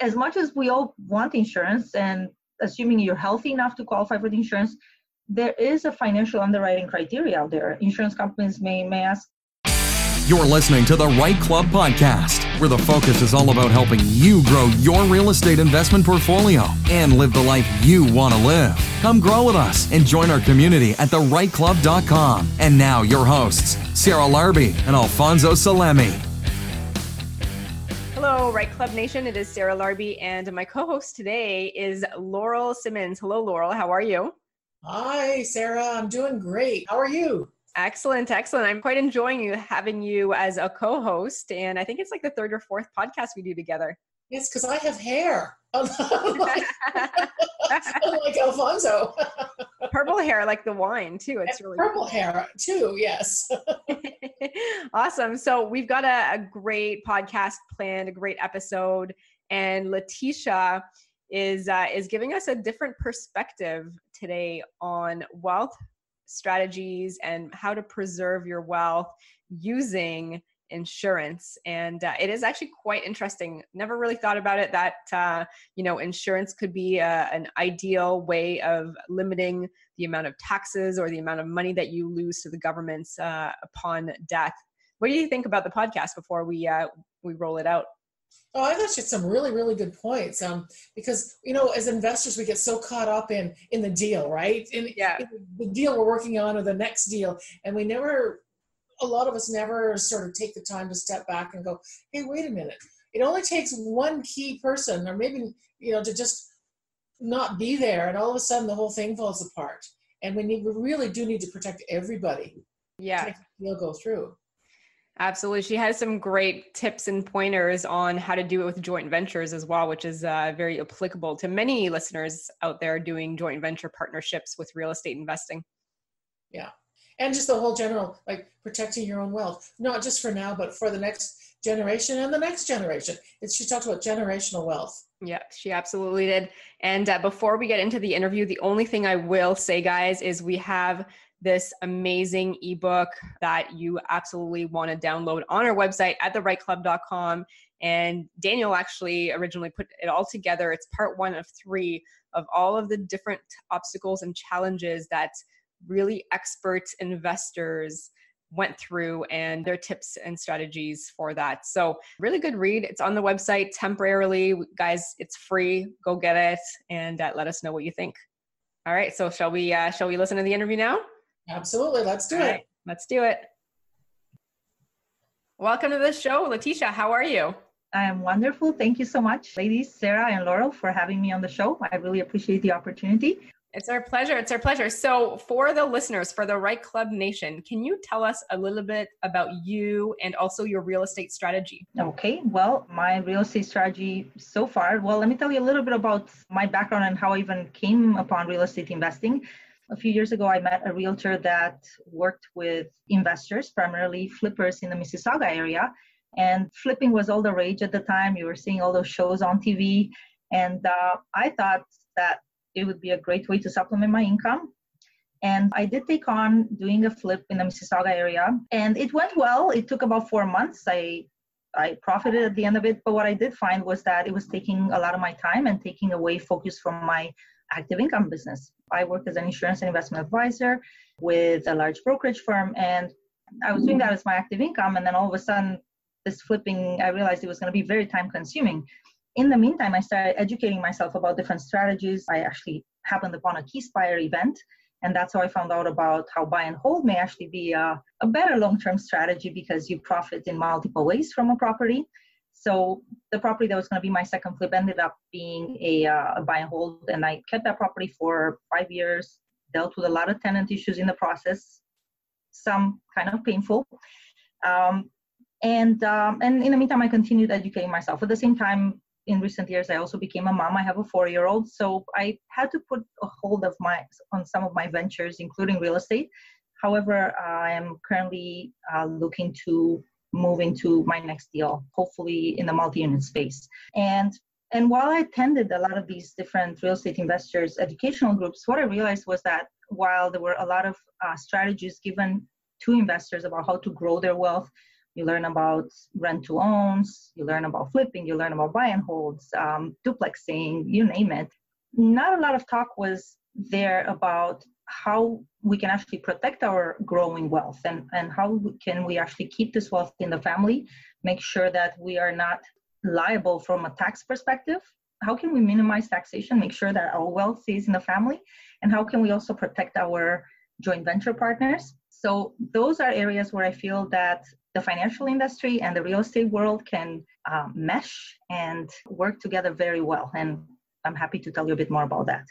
as much as we all want insurance and assuming you're healthy enough to qualify for the insurance, there is a financial underwriting criteria out there. Insurance companies may, may ask. You're listening to the REITE Club podcast, where the focus is all about helping you grow your real estate investment portfolio and live the life you want to live. Come grow with us and join our community at thereiteclub.com. And now, your hosts, Sarah Larbi and Alfonso Salemi. Hello, REITE Club Nation. It is Sarah Larbi, and my co host today is Laurel Simmons. Hello, Laurel. How are you? Hi, Sarah. I'm doing great. How are you? Excellent, excellent. I'm quite enjoying you having you as a co-host, and I think it's like the third or fourth podcast we do together. Yes, because I have hair, like, like Alfonso. purple hair, like the wine too. It's and really purple cool. hair too. Yes. awesome. So we've got a, a great podcast planned, a great episode, and Letitia is uh, is giving us a different perspective today on wealth strategies and how to preserve your wealth using insurance and uh, it is actually quite interesting never really thought about it that uh, you know insurance could be a, an ideal way of limiting the amount of taxes or the amount of money that you lose to the governments uh, upon death what do you think about the podcast before we uh, we roll it out Oh, I thought you had some really, really good points. Um, because you know, as investors, we get so caught up in in the deal, right? In, Yeah. in the deal we're working on or the next deal, and we never, a lot of us never sort of take the time to step back and go, "Hey, wait a minute." It only takes one key person, or maybe you know, to just not be there, and all of a sudden the whole thing falls apart. And we need, we really do need to protect everybody yeah You'll go through. Absolutely. She has some great tips and pointers on how to do it with joint ventures as well, which is uh, very applicable to many listeners out there doing joint venture partnerships with real estate investing. Yeah. And just the whole general, like protecting your own wealth, not just for now, but for the next generation and the next generation. It's, she talked about generational wealth. Yeah, she absolutely did. And uh, before we get into the interview, the only thing I will say, guys, is we have this amazing ebook that you absolutely want to download on our website at thereiteclub.com. And Daniel actually originally put it all together. It's part one of three of all of the different obstacles and challenges that really expert investors went through and their tips and strategies for that. So, really good read. It's on the website temporarily. Guys, it's free. Go get it and uh, let us know what you think. All right, so shall we uh, shall we listen to the interview now? Absolutely. Let's do All it. right, let's do it. Welcome to the show, Letitia. How are you? I am wonderful. Thank you so much, ladies, Sarah and Laurel, for having me on the show. I really appreciate the opportunity. It's our pleasure. It's our pleasure. So, for the listeners, for the REITE Club Nation, can you tell us a little bit about you and also your real estate strategy? Okay, well, my real estate strategy so far, well, let me tell you a little bit about my background and how I even came upon real estate investing. A few years ago, I met a realtor that worked with investors, primarily flippers in the Mississauga area. And flipping was all the rage at the time. You were seeing all those shows on TV. And uh, I thought that it would be a great way to supplement my income. And I did take on doing a flip in the Mississauga area. And it went well. It took about four months. I I profited at the end of it, but what I did find was that it was taking a lot of my time and taking away focus from my active income business. I worked as an insurance and investment advisor with a large brokerage firm, and I was doing that as my active income. And then all of a sudden, this flipping, I realized it was going to be very time consuming. In the meantime, I started educating myself about different strategies. I actually happened upon a Keyspire event, and that's how I found out about how buy and hold may actually be a, a better long term strategy because you profit in multiple ways from a property. So the property that was going to be my second flip ended up being a, uh, a buy and hold, and I kept that property for five years. Dealt with a lot of tenant issues in the process, some kind of painful, um, and um, and in the meantime, I continued educating myself. At the same time, in recent years, I also became a mom. I have a four-year-old, so I had to put a hold of my on some of my ventures, including real estate. However, I am currently uh, looking to move into my next deal, hopefully in the multi-unit space. And and while I attended a lot of these different real estate investors educational groups, what I realized was that while there were a lot of uh, strategies given to investors about how to grow their wealth, You learn about rent to owns, you learn about flipping, you learn about buy and holds, um, duplexing, you name it. Not a lot of talk was there about how we can actually protect our growing wealth and, and how can we actually keep this wealth in the family, make sure that we are not liable from a tax perspective. How can we minimize taxation, make sure that our wealth stays in the family? And how can we also protect our joint venture partners? So, those are areas where I feel that the financial industry and the real estate world can um, mesh and work together very well. And I'm happy to tell you a bit more about that.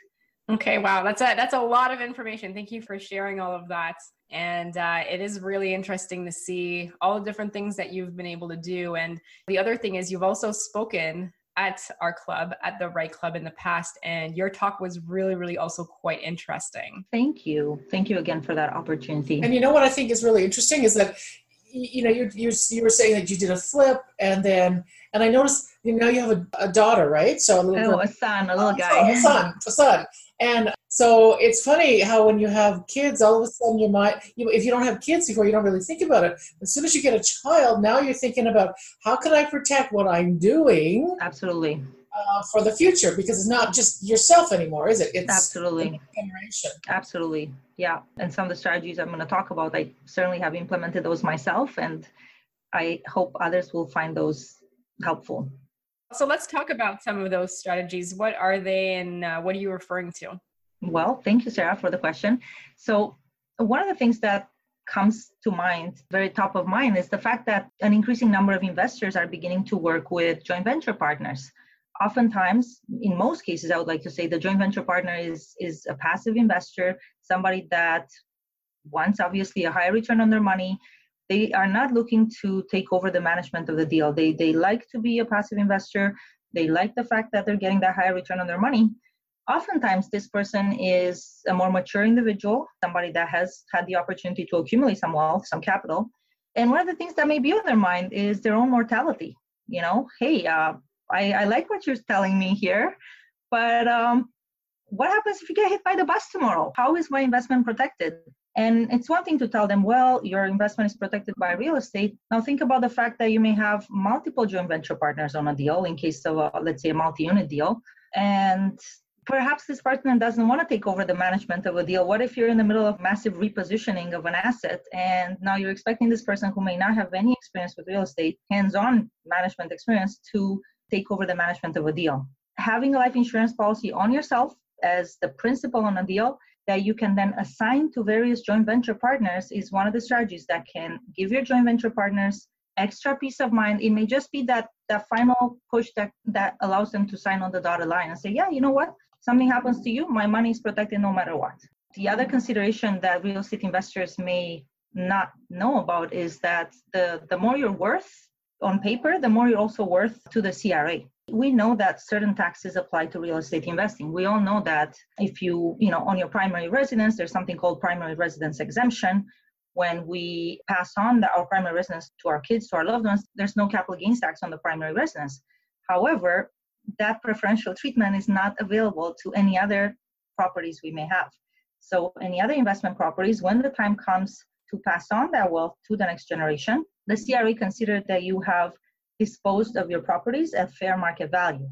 Okay, wow, that's a that's a lot of information. Thank you for sharing all of that. And uh, it is really interesting to see all the different things that you've been able to do. And the other thing is, you've also spoken at our club, at the REITE Club in the past, and your talk was really, really also quite interesting. Thank you. Thank you again for that opportunity. And you know what I think is really interesting is that you know you you you were saying that you did a flip and then and I noticed you know you have a, a daughter, right? So a little oh, a son, a little oh, guy, a son, a son, and so it's funny how when you have kids, all of a sudden you might, you, if you don't have kids before, you don't really think about it. As soon as you get a child, now you're thinking about how can I protect what I'm doing? Absolutely. Uh, for the future, because it's not just yourself anymore, is it? It's absolutely generation. Absolutely, yeah. And some of the strategies I'm going to talk about, I certainly have implemented those myself, and I hope others will find those helpful. So let's talk about some of those strategies. What are they and uh, what are you referring to? Well, thank you, Sarah, for the question. So, one of the things that comes to mind, very top of mind, is the fact that an increasing number of investors are beginning to work with joint venture partners. Oftentimes, in most cases, I would like to say the joint venture partner is, is a passive investor, somebody that wants obviously a higher return on their money they are not looking to take over the management of the deal. They they like to be a passive investor. They like the fact that they're getting that higher return on their money. Oftentimes, this person is a more mature individual, somebody that has had the opportunity to accumulate some wealth, some capital. And one of the things that may be on their mind is their own mortality. You know, hey, uh, I, I like what you're telling me here, but um, what happens if you get hit by the bus tomorrow? How is my investment protected? And it's one thing to tell them, well, your investment is protected by real estate. Now think about the fact that you may have multiple joint venture partners on a deal in case of, a, let's say, a multi-unit deal. And perhaps this partner doesn't want to take over the management of a deal. What if you're in the middle of massive repositioning of an asset and now you're expecting this person who may not have any experience with real estate, hands-on management experience, to take over the management of a deal? Having a life insurance policy on yourself as the principal on a deal that you can then assign to various joint venture partners is one of the strategies that can give your joint venture partners extra peace of mind. It may just be that that final push that that allows them to sign on the dotted line and say, yeah, you know what? Something happens to you, my money is protected no matter what. The other consideration that real estate investors may not know about is that the the more you're worth on paper, the more you're also worth to the CRA we know that certain taxes apply to real estate investing. We all know that if you you know on your primary residence there's something called primary residence exemption. When we pass on the, our primary residence to our kids to our loved ones there's no capital gains tax on the primary residence. However that preferential treatment is not available to any other properties we may have. So any other investment properties when the time comes to pass on that wealth to the next generation the cra considered that you have disposed of your properties at fair market value.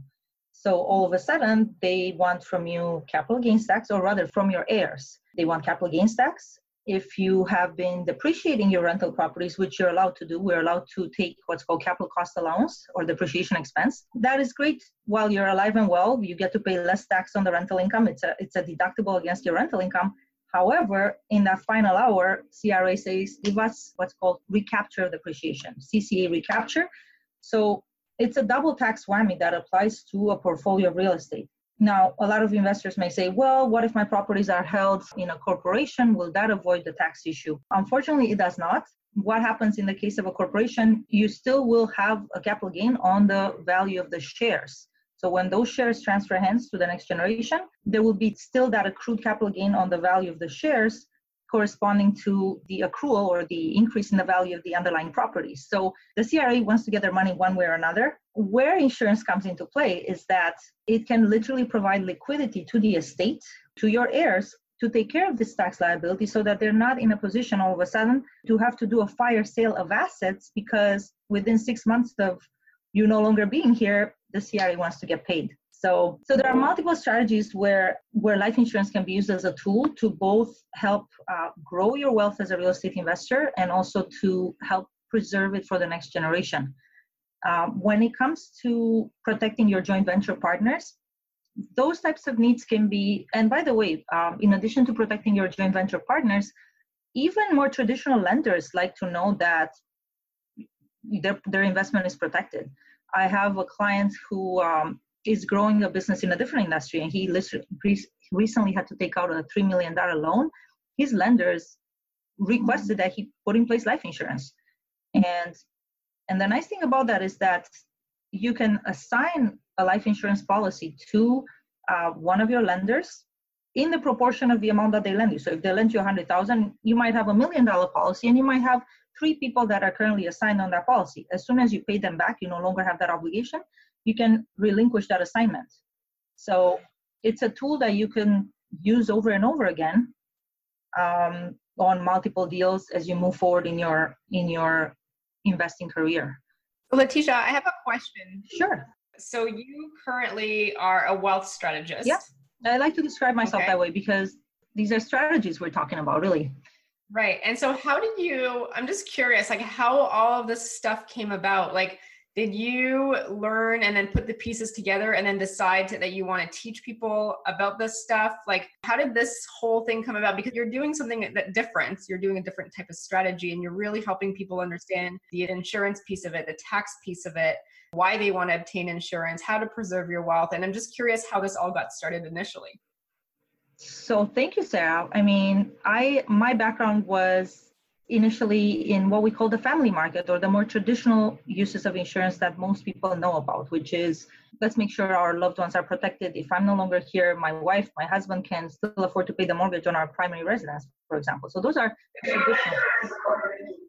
So all of a sudden, they want from you capital gains tax, or rather from your heirs. They want capital gains tax. If you have been depreciating your rental properties, which you're allowed to do, we're allowed to take what's called capital cost allowance or depreciation expense. That is great while you're alive and well. You get to pay less tax on the rental income. It's a, it's a deductible against your rental income. However, in that final hour, CRA says give us what's called recapture depreciation, CCA recapture. So it's a double tax whammy that applies to a portfolio of real estate. Now, a lot of investors may say, well, what if my properties are held in a corporation? Will that avoid the tax issue? Unfortunately, it does not. What happens in the case of a corporation, you still will have a capital gain on the value of the shares. So when those shares transfer hands to the next generation, there will be still that accrued capital gain on the value of the shares corresponding to the accrual or the increase in the value of the underlying properties. So the CRA wants to get their money one way or another. Where insurance comes into play is that it can literally provide liquidity to the estate, to your heirs, to take care of this tax liability so that they're not in a position all of a sudden to have to do a fire sale of assets because within six months of you no longer being here, the CRA wants to get paid. So, so there are multiple strategies where where life insurance can be used as a tool to both help uh, grow your wealth as a real estate investor and also to help preserve it for the next generation. Um, when it comes to protecting your joint venture partners, those types of needs can be, and by the way, um, in addition to protecting your joint venture partners, even more traditional lenders like to know that their, their investment is protected. I have a client who um, is growing a business in a different industry, and he recently had to take out a $3 million loan. His lenders requested that he put in place life insurance. And, and the nice thing about that is that you can assign a life insurance policy to uh, one of your lenders in the proportion of the amount that they lend you. So if they lend you 100,000, you might have a million dollar policy and you might have three people that are currently assigned on that policy. As soon as you pay them back, you no longer have that obligation. You can relinquish that assignment. So it's a tool that you can use over and over again um, on multiple deals as you move forward in your in your investing career. Letitia, I have a question. Sure. So you currently are a wealth strategist. Yeah. I like to describe myself okay. that way because these are strategies we're talking about, really. Right. And so how did you I'm just curious like how all of this stuff came about? Like did you learn and then put the pieces together and then decide to, that you want to teach people about this stuff like how did this whole thing come about because you're doing something that different you're doing a different type of strategy and you're really helping people understand the insurance piece of it the tax piece of it why they want to obtain insurance how to preserve your wealth and i'm just curious how this all got started initially so thank you sarah i mean i my background was initially in what we call the family market or the more traditional uses of insurance that most people know about, which is let's make sure our loved ones are protected. If I'm no longer here, my wife, my husband can still afford to pay the mortgage on our primary residence, for example. So those are traditional.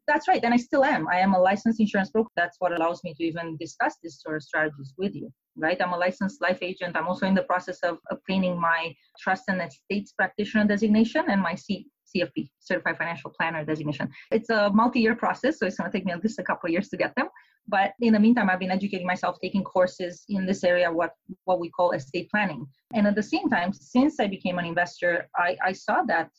That's right, and I still am. I am a licensed insurance broker. That's what allows me to even discuss these sort of strategies with you, right? I'm a licensed life agent. I'm also in the process of obtaining my trust and estates practitioner designation and my C- CFP, Certified Financial Planner designation. It's a multi-year process, so it's going to take me at least a couple of years to get them. But in the meantime, I've been educating myself, taking courses in this area, what what we call estate planning. And at the same time, since I became an investor, I, I saw that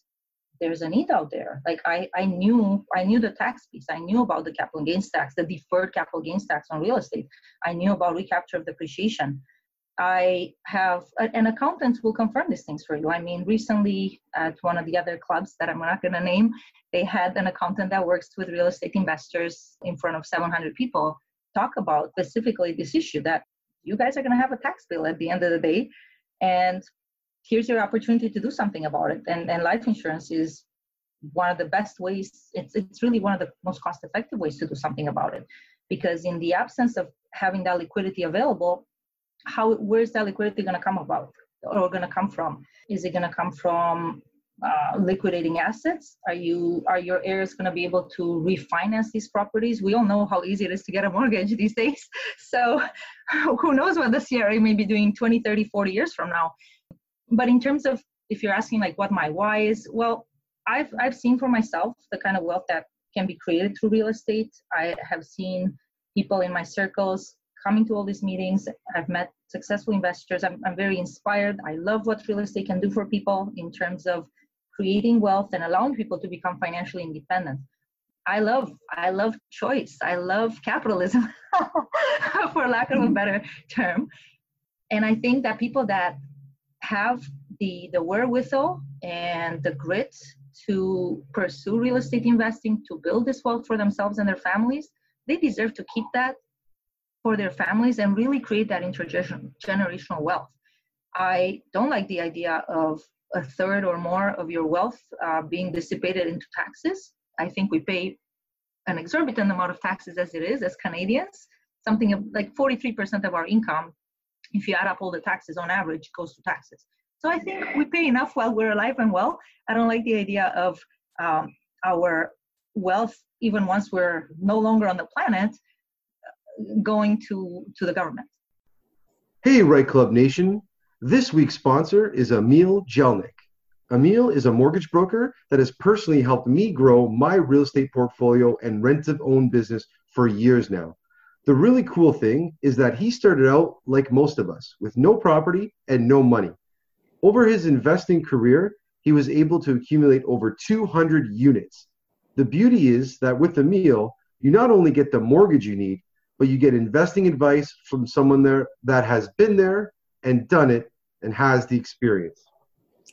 there's a need out there. Like I, I knew I knew the tax piece. I knew about the capital gains tax, the deferred capital gains tax on real estate. I knew about recapture of depreciation. I have, an accountant will confirm these things for you. I mean, recently at one of the other clubs that I'm not going to name, they had an accountant that works with real estate investors in front of 700 people talk about specifically this issue that you guys are going to have a tax bill at the end of the day. And here's your opportunity to do something about it. And, and life insurance is one of the best ways, it's, it's really one of the most cost effective ways to do something about it. Because in the absence of having that liquidity available, how where's that liquidity going to come about or going to come from? Is it going to come from uh, liquidating assets? Are you are your heirs going to be able to refinance these properties? We all know how easy it is to get a mortgage these days. So who knows what the cra may be doing 20 30 40 years from now but in terms of if you're asking like what my why is well i've i've seen for myself the kind of wealth that can be created through real estate i have seen people in my circles coming to all these meetings. I've met successful investors. I'm, I'm very inspired. I love what real estate can do for people in terms of creating wealth and allowing people to become financially independent. I love I love choice. I love capitalism, for lack of a mm-hmm. better term. And I think that people that have the the wherewithal and the grit to pursue real estate investing, to build this wealth for themselves and their families, they deserve to keep that for their families and really create that intergenerational wealth. I don't like the idea of a third or more of your wealth uh, being dissipated into taxes. I think we pay an exorbitant amount of taxes as it is as Canadians. Something like 43% of our income, if you add up all the taxes on average, goes to taxes. So I think we pay enough while we're alive and well. I don't like the idea of um, our wealth, even once we're no longer on the planet, going to, to the government. Hey, REITE Club Nation. This week's sponsor is Emil Jelnik. Emil is a mortgage broker that has personally helped me grow my real estate portfolio and rent to own business for years now. The really cool thing is that he started out like most of us with no property and no money. Over his investing career, he was able to accumulate over 200 units. The beauty is that with the meal, you not only get the mortgage you need, but you get investing advice from someone there that has been there and done it and has the experience.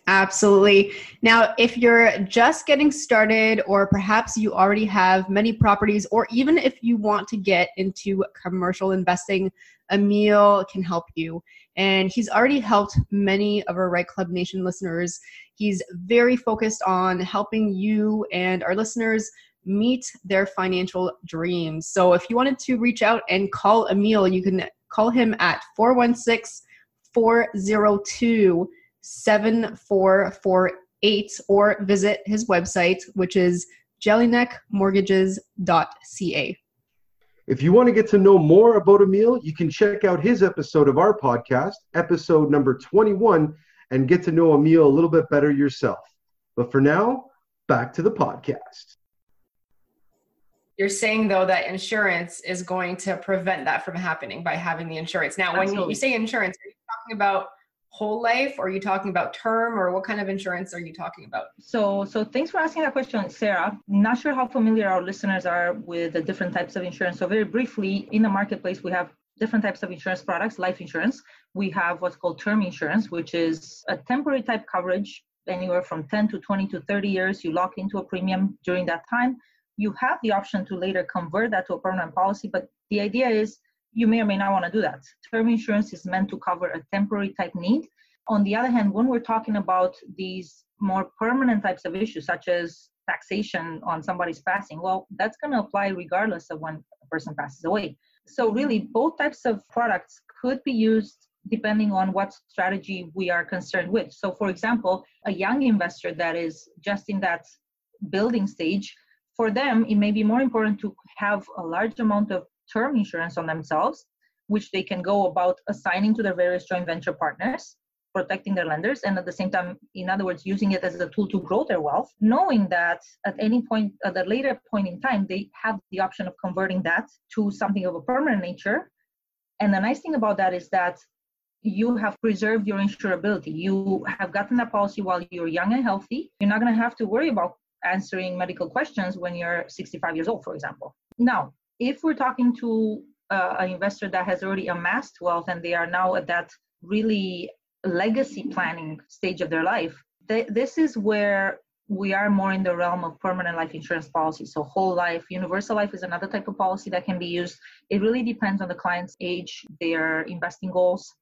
Absolutely. Now, if you're just getting started, or perhaps you already have many properties, or even if you want to get into commercial investing, Emil can help you. And he's already helped many of our REITE Club Nation listeners. He's very focused on helping you and our listeners meet their financial dreams. So if you wanted to reach out and call Emil, you can call him at 416 402 7448 or visit his website, which is jellyneckmortgages.ca. If you want to get to know more about Emil, you can check out his episode of our podcast, episode number 21, and get to know Emil a little bit better yourself. But for now, back to the podcast. You're saying though that insurance is going to prevent that from happening by having the insurance. Now, Absolutely. when you say insurance, are you talking about whole life? Or are you talking about term or what kind of insurance are you talking about? So so thanks for asking that question sarah. Not sure how familiar our listeners are with the different types of insurance. So very briefly in the marketplace we have different types of insurance products life insurance. We have what's called term insurance which is a temporary type coverage anywhere from 10 to 20 to 30 years. You lock into a premium during that time. You have the option to later convert that to a permanent policy but the idea is you may or may not want to do that. Term insurance is meant to cover a temporary type need. On the other hand, when we're talking about these more permanent types of issues, such as taxation on somebody's passing, well, that's going to apply regardless of when a person passes away. So, really, both types of products could be used depending on what strategy we are concerned with. So, for example, a young investor that is just in that building stage, for them, it may be more important to have a large amount of term insurance on themselves, which they can go about assigning to their various joint venture partners, protecting their lenders, and at the same time, in other words, using it as a tool to grow their wealth, knowing that at any point, at a later point in time, they have the option of converting that to something of a permanent nature. And the nice thing about that is that you have preserved your insurability. You have gotten that policy while you're young and healthy. You're not going to have to worry about answering medical questions when you're 65 years old, for example. Now, if we're talking to uh, an investor that has already amassed wealth and they are now at that really legacy planning stage of their life, th- this is where we are more in the realm of permanent life insurance policies. So, whole life, universal life is another type of policy that can be used. It really depends on the client's age, their investing goals.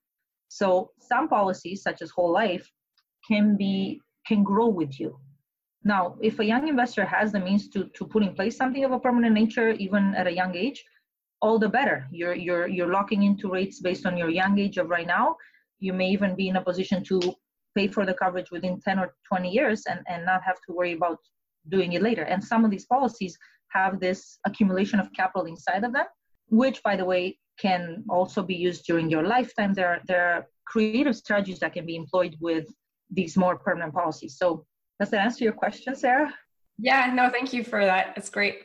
So, some policies, such as whole life, can be can grow with you. Now, if a young investor has the means to, to put in place something of a permanent nature, even at a young age, all the better. You're, you're, you're locking into rates based on your young age of right now. You may even be in a position to pay for the coverage within 10 or 20 years and, and not have to worry about doing it later. And some of these policies have this accumulation of capital inside of them, which, by the way, can also be used during your lifetime. There are, there are creative strategies that can be employed with these more permanent policies. So does that answer your question, Sarah? Yeah, no, thank you for that. It's great.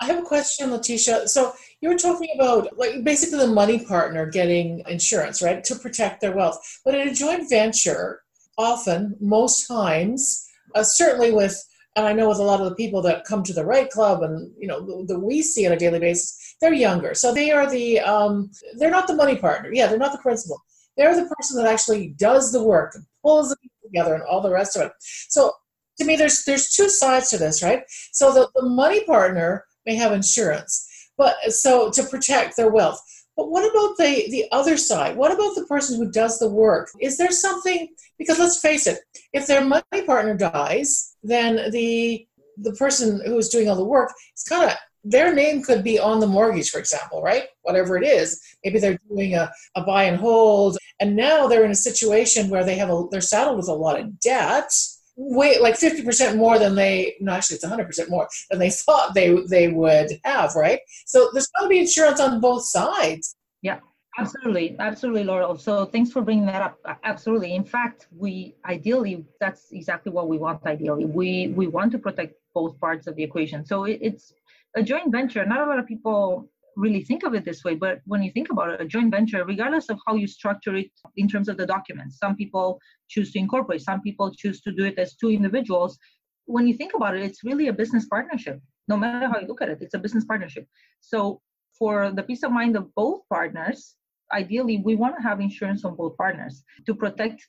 I have a question, Letitia. So you were talking about like basically the money partner getting insurance, right, to protect their wealth. But in a joint venture, often, most times, uh, certainly with, and I know with a lot of the people that come to the REITE Club and you know that we see on a daily basis, they're younger, so they are the um, they're not the money partner. Yeah, they're not the principal. They're the person that actually does the work, and pulls it together, and all the rest of it. So to me there's there's two sides to this right? So the, the money partner may have insurance but so to protect their wealth. But what about the the other side? What about the person who does the work? Is there something because let's face it if their money partner dies then the the person who is doing all the work it's kind of their name could be on the mortgage for example right? Whatever it is. Maybe they're doing a, a buy and hold and now they're in a situation where they have a they're saddled with a lot of debt way like 50% more than they no actually it's 100% more than they thought they they would have right so there's going to be insurance on both sides yeah Absolutely, absolutely, Laurel. So thanks for bringing that up. Absolutely. In fact, we ideally that's exactly what we want. Ideally, we we want to protect both parts of the equation. So it, it's a joint venture. Not a lot of people really think of it this way, but when you think about it, a joint venture, regardless of how you structure it in terms of the documents, some people choose to incorporate, some people choose to do it as two individuals. When you think about it, it's really a business partnership. No matter how you look at it, it's a business partnership. So for the peace of mind of both partners, ideally we want to have insurance on both partners to protect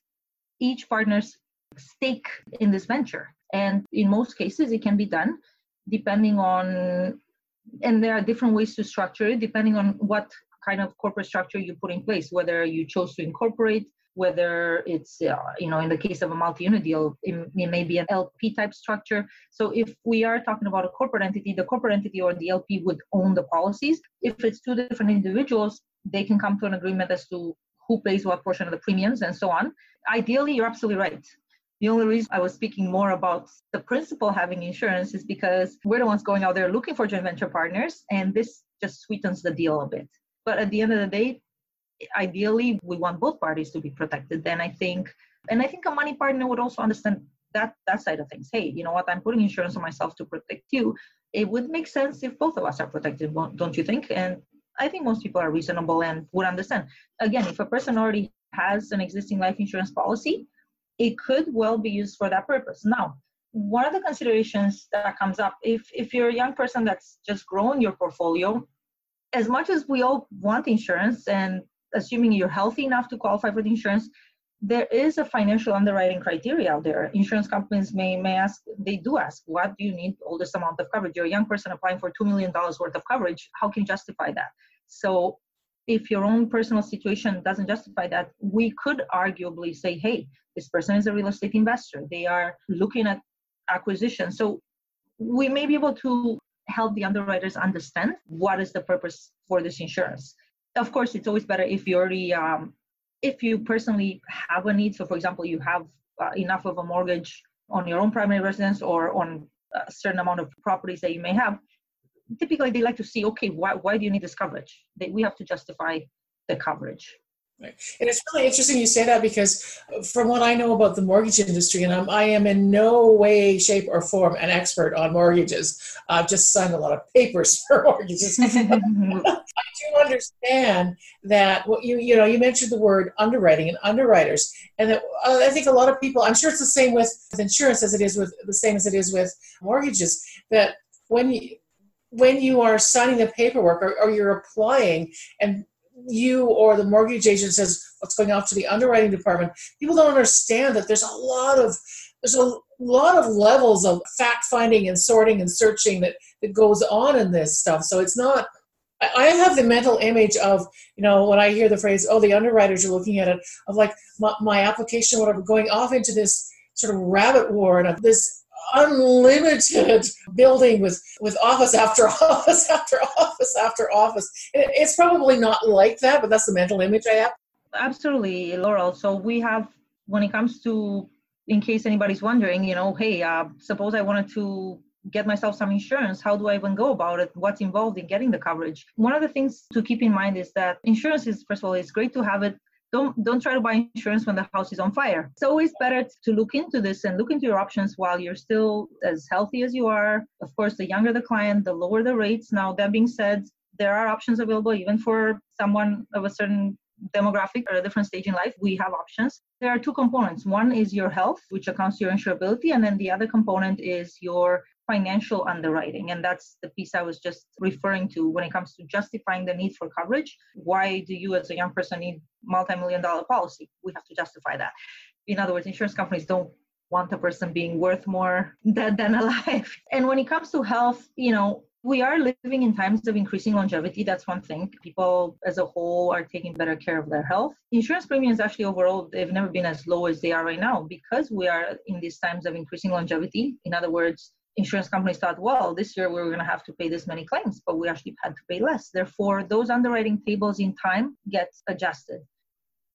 each partner's stake in this venture and in most cases it can be done depending on and there are different ways to structure it depending on what kind of corporate structure you put in place whether you chose to incorporate whether it's uh, you know in the case of a multi-unit deal it, it, may be an lp type structure so if we are talking about a corporate entity the corporate entity or the lp would own the policies if it's two different individuals they can come to an agreement as to who pays what portion of the premiums and so on. Ideally, you're absolutely right. The only reason I was speaking more about the principal having insurance is because we're the ones going out there looking for joint venture partners, and this just sweetens the deal a bit. But at the end of the day, ideally, we want both parties to be protected. Then I think, and I think a money partner would also understand that that side of things. Hey, you know what? I'm putting insurance on myself to protect you. It would make sense if both of us are protected, don't you think? And I think most people are reasonable and would understand. Again, if a person already has an existing life insurance policy, it could well be used for that purpose. Now, one of the considerations that comes up if if you're a young person that's just growing your portfolio, as much as we all want insurance and assuming you're healthy enough to qualify for the insurance, there is a financial underwriting criteria out there. Insurance companies may may ask, they do ask, what do you need all this amount of coverage? You're a young person applying for two million dollars worth of coverage. How can you justify that? So if your own personal situation doesn't justify that, we could arguably say, hey, this person is a real estate investor. They are looking at acquisition. So we may be able to help the underwriters understand what is the purpose for this insurance. Of course, it's always better if you already um, if you personally have a need, so for example, you have uh, enough of a mortgage on your own primary residence or on a certain amount of properties that you may have, typically they like to see, okay, why, why do you need this coverage? They, we have to justify the coverage. Right. And it's really interesting you say that because from what I know about the mortgage industry, and I'm, I am in no way, shape, or form an expert on mortgages. I've just signed a lot of papers for mortgages. I do understand that what you you know you mentioned the word underwriting and underwriters, and that uh, I think a lot of people. I'm sure it's the same with, with insurance as it is with the same as it is with mortgages. That when you when you are signing the paperwork or, or you're applying and you or the mortgage agent says what's going off to the underwriting department, people don't understand that there's a lot of there's a lot of levels of fact finding and sorting and searching that, that goes on in this stuff. So it's not I have the mental image of, you know, when I hear the phrase, oh, the underwriters are looking at it, of like my, my application, whatever, going off into this sort of rabbit warren of this unlimited building with with office after office after office after office. It's probably not like that, but that's the mental image I have. Absolutely, Laurel. So we have when it comes to in case anybody's wondering, you know, hey, uh, suppose I wanted to get myself some insurance how do i even go about it what's involved in getting the coverage one of the things to keep in mind is that insurance is first of all it's great to have it don't don't try to buy insurance when the house is on fire it's always better to look into this and look into your options while you're still as healthy as you are of course the younger the client the lower the rates now that being said there are options available even for someone of a certain demographic or a different stage in life, we have options. There are two components. One is your health, which accounts to your insurability, and then the other component is your financial underwriting. And that's the piece I was just referring to when it comes to justifying the need for coverage. Why do you, as a young person, need multi-million dollar policy? We have to justify that. In other words, insurance companies don't want a person being worth more dead than alive. And when it comes to health, you know, we are living in times of increasing longevity. That's one thing. People as a whole are taking better care of their health. Insurance premiums actually overall, they've never been as low as they are right now because we are in these times of increasing longevity. In other words, insurance companies thought, well, this year we are going to have to pay this many claims, but we actually had to pay less. Therefore, those underwriting tables in time get adjusted.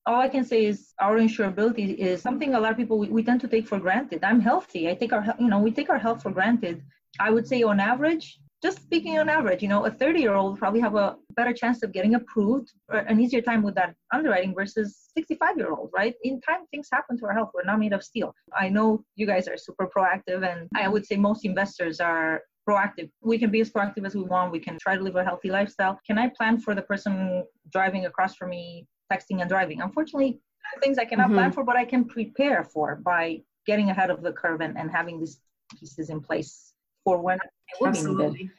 All I can say is our insurability is something a lot of people we, we tend to take for granted. I'm healthy. I take our you know we take our health for granted. I would say on average, just speaking on average, you know, a 30 year old probably have a better chance of getting approved or an easier time with that underwriting versus 65 year old, right? In time, things happen to our health. We're not made of steel. I know you guys are super proactive, and I would say most investors are proactive. We can be as proactive as we want. We can try to live a healthy lifestyle. Can I plan for the person driving across from me, texting and driving? Unfortunately, things I cannot mm-hmm. plan for, but I can prepare for by getting ahead of the curve and, and having these pieces in place for when Absolutely.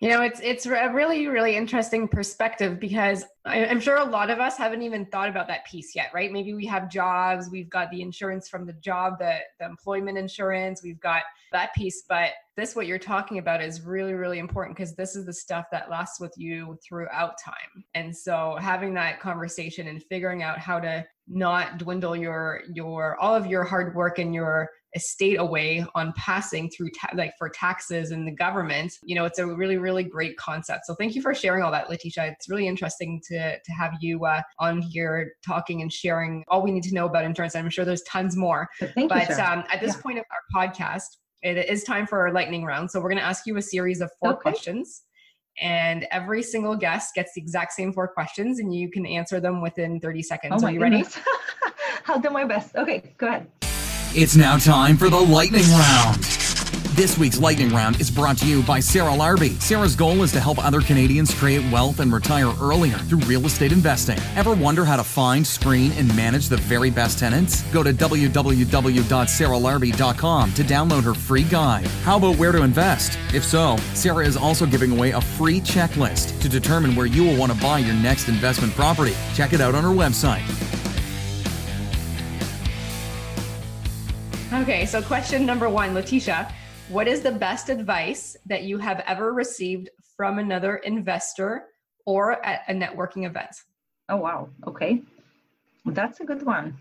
You know, it's it's a really really interesting perspective because I, am sure a lot of us haven't even thought about that piece yet, right? Maybe we have jobs, we've got the insurance from the job, the the employment insurance, we've got that piece, but this what you're talking about is really really important because this is the stuff that lasts with you throughout time. And so having that conversation and figuring out how to not dwindle your your all of your hard work and your estate away on passing through ta- like for taxes and the government. You know it's a really really great concept. So thank you for sharing all that letitia. It's really interesting to to have you uh, on here talking and sharing all we need to know about insurance. I'm sure there's tons more. But, but um, at this yeah. point of our podcast it is time for our lightning round. So we're going to ask you a series of four okay. questions and every single guest gets the exact same four questions and you can answer them within 30 seconds oh are you goodness. ready i'll do my best okay go ahead it's now time for the lightning round. This week's lightning round is brought to you by Sarah Larbi. Sarah's goal is to help other Canadians create wealth and retire earlier through real estate investing. Ever wonder how to find, screen, and manage the very best tenants? Go to www.sarahlarbi.com to download her free guide. How about where to invest? If so, Sarah is also giving away a free checklist to determine where you will want to buy your next investment property. Check it out on her website. Okay, so question number one, Letitia, what is the best advice that you have ever received from another investor or at a networking event? Oh, wow. Okay. That's a good one.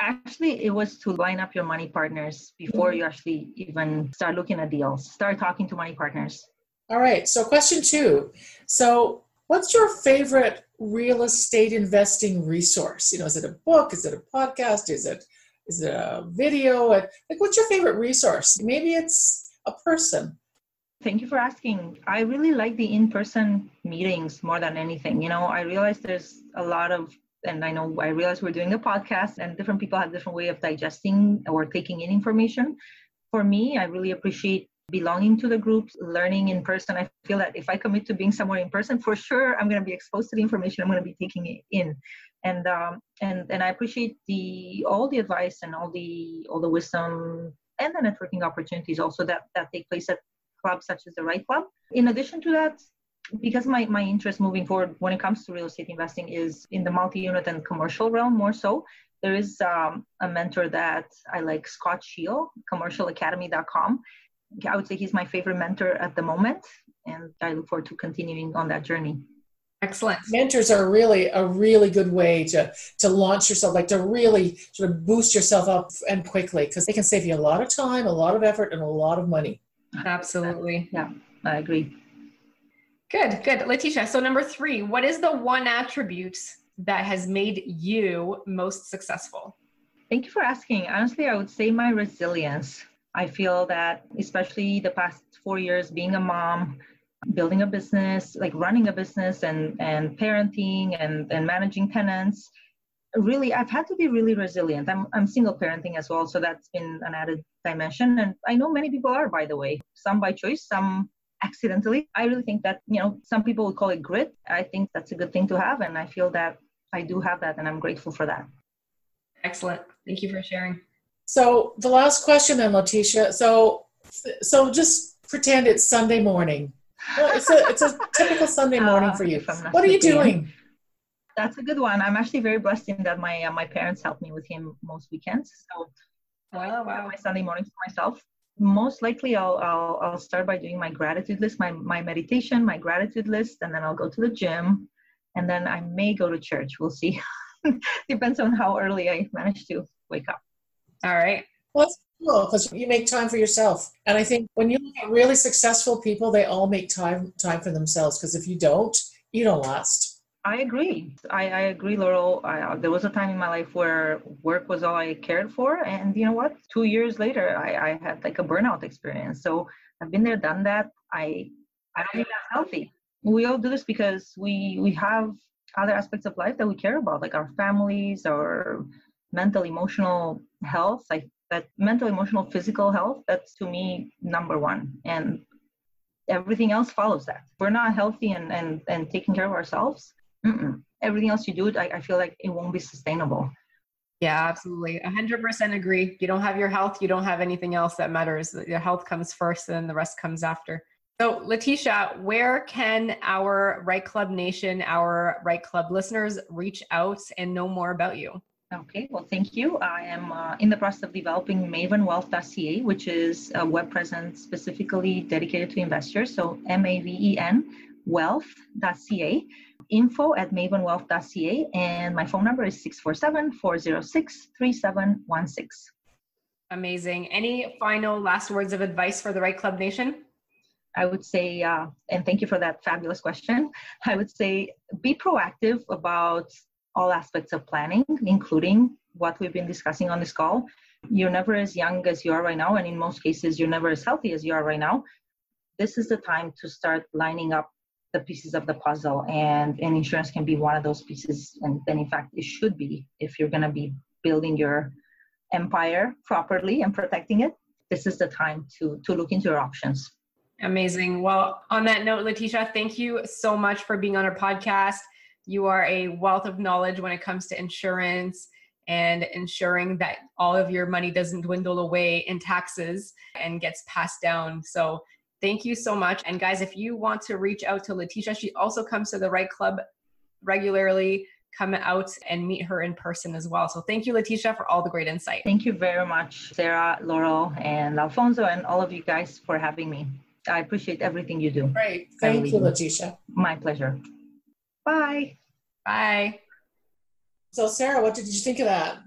Actually, it was to line up your money partners before mm-hmm. you actually even start looking at deals. Start talking to money partners. All right. So, question two. So, what's your favorite real estate investing resource? You know, is it a book? Is it a podcast? Is it is it a video? Like, what's your favorite resource? Maybe it's a person. Thank you for asking. I really like the in person meetings more than anything. You know, I realize there's a lot of, and I know I realize we're doing a podcast and different people have different way of digesting or taking in information. For me, I really appreciate belonging to the groups, learning in person. I feel that if I commit to being somewhere in person, for sure I'm going to be exposed to the information. I'm going to be taking it in and um, and and I appreciate the all the advice and all the all the wisdom and the networking opportunities also that that take place at clubs such as the REITE Club. In addition to that, because my my interest moving forward when it comes to real estate investing is in the multi-unit and commercial realm more so. There is um, a mentor that I like, Scott Shiel, commercialacademy.com. I would say he's my favorite mentor at the moment, and I look forward to continuing on that journey. Excellent. Mentors are really a really good way to to launch yourself, like to really sort of boost yourself up and quickly because they can save you a lot of time, a lot of effort, and a lot of money. Absolutely. Yeah, I agree. Good, good. Letitia, so number three, what is the one attribute that has made you most successful? Thank you for asking. Honestly, I would say my resilience. I feel that, especially the past four years being a mom, building a business, like running a business and, and parenting and, and managing tenants. Really, I've had to be really resilient. I'm, I'm single parenting as well, so that's been an added dimension. And I know many people are, by the way, some by choice, some accidentally. I really think that, you know, some people would call it grit. I think that's a good thing to have. And I feel that I do have that and I'm grateful for that. Excellent. Thank you for sharing. So the last question then, Letitia. So so just pretend it's Sunday morning well, it's a it's a typical Sunday uh, morning uh, for you. What are you doing? That's a good one. I'm actually very blessed in that my uh, my parents help me with him most weekends. So oh, I wow. my Sunday mornings for myself. Most likely, I'll, I'll I'll start by doing my gratitude list, my my meditation, my gratitude list, and then I'll go to the gym, and then I may go to church. We'll see. Depends on how early I manage to wake up. All right. Well, that's cool because you make time for yourself. And I think when you look at really successful people, they all make time time for themselves because if you don't, you don't last. I agree. I, I agree, Laurel. I, uh, there was a time in my life where work was all I cared for, and you know what? Two years later, I, I had like a burnout experience. So I've been there, done that. I I don't think that's healthy. We all do this because we we have other aspects of life that we care about, like our families, our mental, emotional health. Like that mental, emotional, physical health. That's to me number one, and everything else follows that. We're not healthy and and and taking care of ourselves. Mm-mm. Everything else you do, I, I feel like it won't be sustainable. Yeah, absolutely. 100% agree. You don't have your health, you don't have anything else that matters. Your health comes first and the rest comes after. So, Letitia, where can our REITE Club Nation, our REITE Club listeners reach out and know more about you? Okay, well, thank you. I am uh, in the process of developing mavenwealth.ca, which is a web presence specifically dedicated to investors. So, M A V E N wealth.ca, info at mavenwealth.ca, and my phone number is 647 406 3716. Amazing. Any final last words of advice for the REITE Club Nation? I would say, uh, and thank you for that fabulous question. I would say be proactive about all aspects of planning, including what we've been discussing on this call. You're never as young as you are right now, and in most cases, you're never as healthy as you are right now. This is the time to start lining up the pieces of the puzzle, and, and insurance can be one of those pieces. And, and in fact, it should be if you're going to be building your empire properly and protecting it. This is the time to to look into your options. Amazing. Well, on that note, Letitia, thank you so much for being on our podcast. You are a wealth of knowledge when it comes to insurance and ensuring that all of your money doesn't dwindle away in taxes and gets passed down. So, thank you so much. And, guys, if you want to reach out to Letitia, she also comes to the REITE Club regularly. Come out and meet her in person as well. So, thank you, Letitia, for all the great insight. Thank you very much, Sarah, Laurel, and Alfonso, and all of you guys for having me. I appreciate everything you do. Great. Thank you, Letitia. My pleasure. Bye. Bye. So, Sarah, what did you think of that?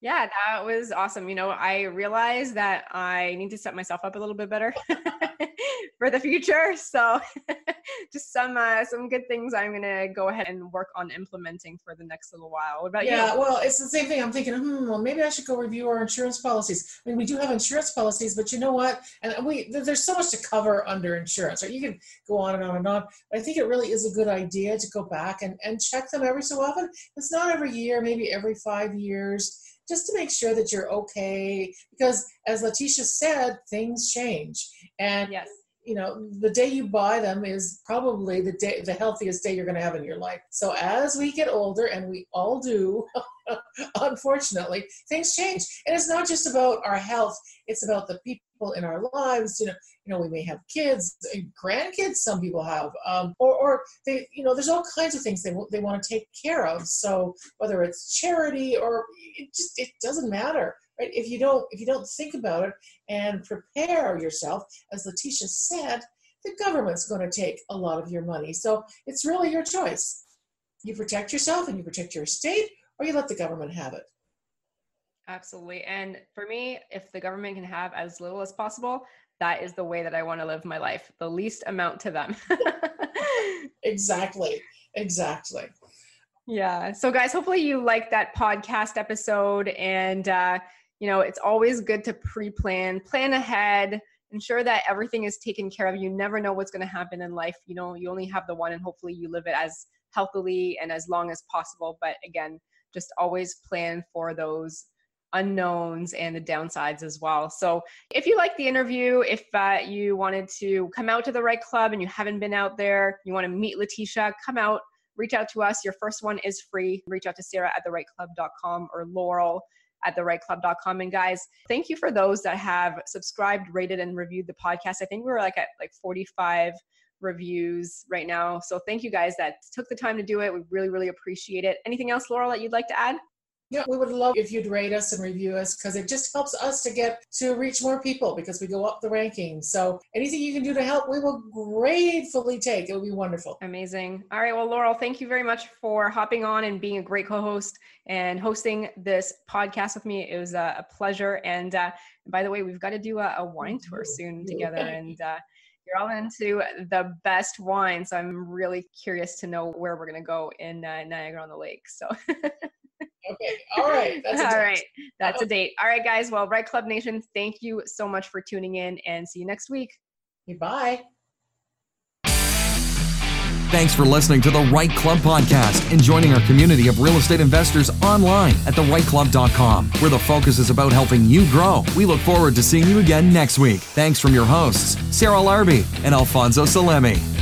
Yeah, that was awesome. You know, I realized that I need to set myself up a little bit better for the future. So, just some uh, some good things I'm gonna go ahead and work on implementing for the next little while. What about yeah, you? Yeah, well, it's the same thing. I'm thinking, hmm, well, maybe I should go review our insurance policies. I mean, we do have insurance policies, but you know what? And we there's so much to cover under insurance. Right? You can go on and on and on. But I think it really is a good idea to go back and, and check them every so often. It's not every year, maybe every five years just to make sure that you're okay. Because as Letitia said, things change. And yes. You know, the day you buy them is probably the day the healthiest day you're gonna have in your life. So as we get older, and we all do, unfortunately, things change. And it's not just about our health, it's about the people in our lives. You know, you know, we may have kids, and grandkids. Some people have, um, or, or they, you know, there's all kinds of things they they want to take care of. So whether it's charity or it just it doesn't matter, right? If you don't if you don't think about it and prepare yourself, as Letitia said, the government's going to take a lot of your money. So it's really your choice. You protect yourself and you protect your estate, or you let the government have it. Absolutely. And for me, if the government can have as little as possible, that is the way that I want to live my life, the least amount to them. exactly. Exactly. Yeah. So, guys, hopefully you like that podcast episode. And, uh, you know, it's always good to pre plan, plan ahead, ensure that everything is taken care of. You never know what's going to happen in life. You know, you only have the one, and hopefully you live it as healthily and as long as possible. But again, just always plan for those unknowns and the downsides as well. So, if you like the interview, if uh, you wanted to come out to the REITE Club and you haven't been out there, you want to meet Letitia, come out, reach out to us. Your first one is free. Reach out to Sarah at thereiteclub.com or Laurel at thereiteclub.com. And guys, thank you for those that have subscribed, rated, and reviewed the podcast. I think we are like at like 45 reviews right now. So thank you guys that took the time to do it. We really, really appreciate it. Anything else, Laurel, that you'd like to add? Yeah, we would love if you'd rate us and review us because it just helps us to get to reach more people because we go up the rankings. So anything you can do to help, we will gratefully take. It would be wonderful. Amazing. All right. Well, Laurel, thank you very much for hopping on and being a great co-host and hosting this podcast with me. It was a, a pleasure. And uh, by the way, we've got to do a, a wine tour soon together. And uh, you're all into the best wine. So I'm really curious to know where we're going to go in uh, Niagara on the Lake. So. Okay. All right. That's all right. That's a date. All right, guys. Well, REITE Club Nation, thank you so much for tuning in and see you next week. Bye. Thanks for listening to the REITE Club podcast and joining our community of real estate investors online at thereiteclub.com, where the focus is about helping you grow. We look forward to seeing you again next week. Thanks from your hosts, Sarah Larbi and Alfonso Salemi.